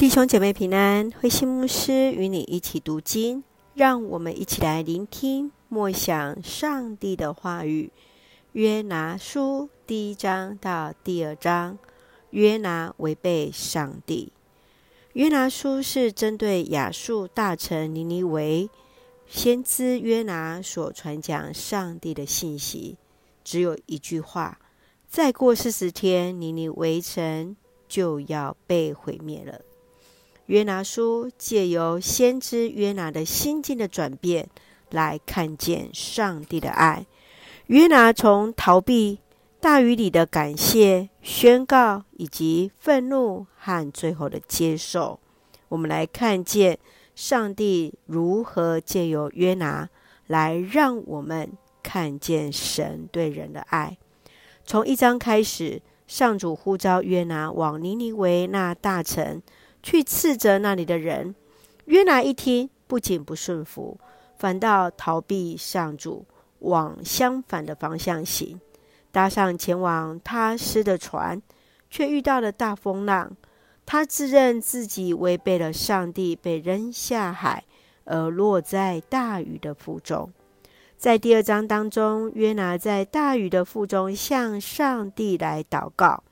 弟兄姐妹平安，慧馨牧师与你一起读经，让我们一起来聆听默想上帝的话语。约拿书第一章到第二章，约拿违背上帝。约拿书是针对亚述大臣尼尼维先知约拿所传讲上帝的信息，只有一句话：再过四十天，尼尼维城就要被毁灭了。约拿书借由先知约拿的心境的转变，来看见上帝的爱。约拿从逃避大雨里的感谢、宣告，以及愤怒和最后的接受，我们来看见上帝如何借由约拿来让我们看见神对人的爱。从一章开始，上主呼召约拿往尼尼维那大城。去斥责那里的人，约拿一听，不仅不顺服，反倒逃避上主，往相反的方向行，搭上前往他施的船，却遇到了大风浪。他自认自己违背了上帝，被扔下海，而落在大鱼的腹中。在第二章当中，约拿在大鱼的腹中向上帝来祷告。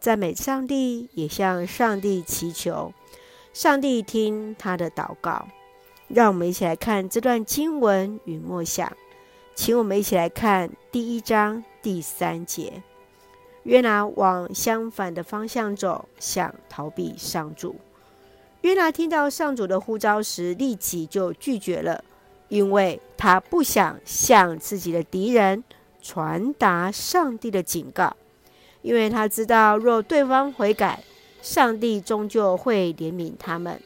赞美上帝，也向上帝祈求，上帝听他的祷告。让我们一起来看这段经文与默想，请我们一起来看第一章第三节。约拿往相反的方向走，想逃避上主。约拿听到上主的呼召时，立即就拒绝了，因为他不想向自己的敌人传达上帝的警告。因为他知道，若对方悔改，上帝终究会怜悯他们。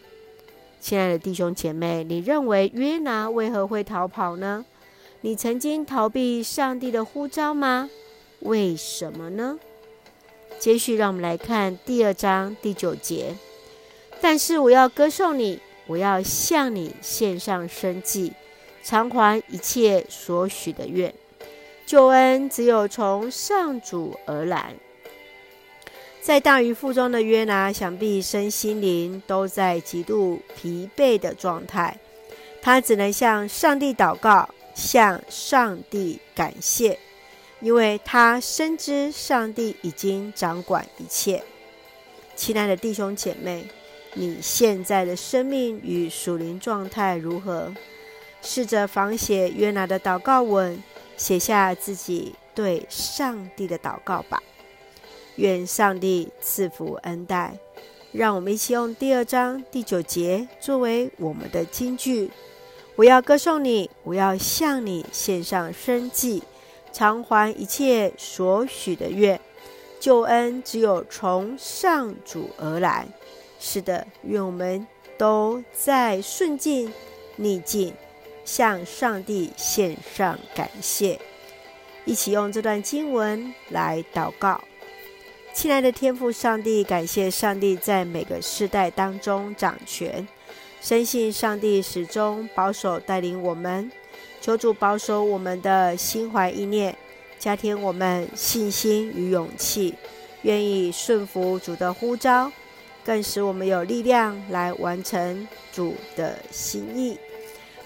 亲爱的弟兄姐妹，你认为约拿为何会逃跑呢？你曾经逃避上帝的呼召吗？为什么呢？接续，让我们来看第二章第九节。但是我要歌颂你，我要向你献上生祭，偿还一切所许的愿。救恩只有从上主而来。在大鱼腹中的约拿，想必身心灵都在极度疲惫的状态。他只能向上帝祷告，向上帝感谢，因为他深知上帝已经掌管一切。亲爱的弟兄姐妹，你现在的生命与属灵状态如何？试着仿写约拿的祷告文，写下自己对上帝的祷告吧。愿上帝赐福恩待，让我们一起用第二章第九节作为我们的金句。我要歌颂你，我要向你献上生祭，偿还一切所许的愿。救恩只有从上主而来。是的，愿我们都在顺境逆境向上帝献上感谢。一起用这段经文来祷告。亲爱的天父上帝，感谢上帝在每个世代当中掌权，深信上帝始终保守带领我们，求主保守我们的心怀意念，加添我们信心与勇气，愿意顺服主的呼召，更使我们有力量来完成主的心意。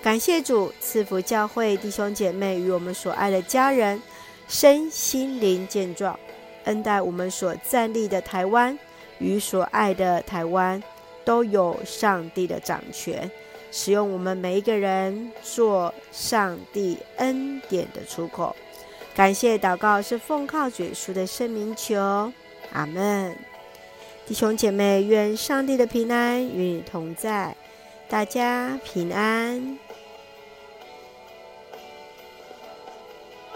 感谢主赐福教会弟兄姐妹与我们所爱的家人身心灵健壮。恩待我们所站立的台湾与所爱的台湾，都有上帝的掌权，使用我们每一个人做上帝恩典的出口。感谢祷告是奉靠主的圣名求，阿门。弟兄姐妹，愿上帝的平安与你同在，大家平安。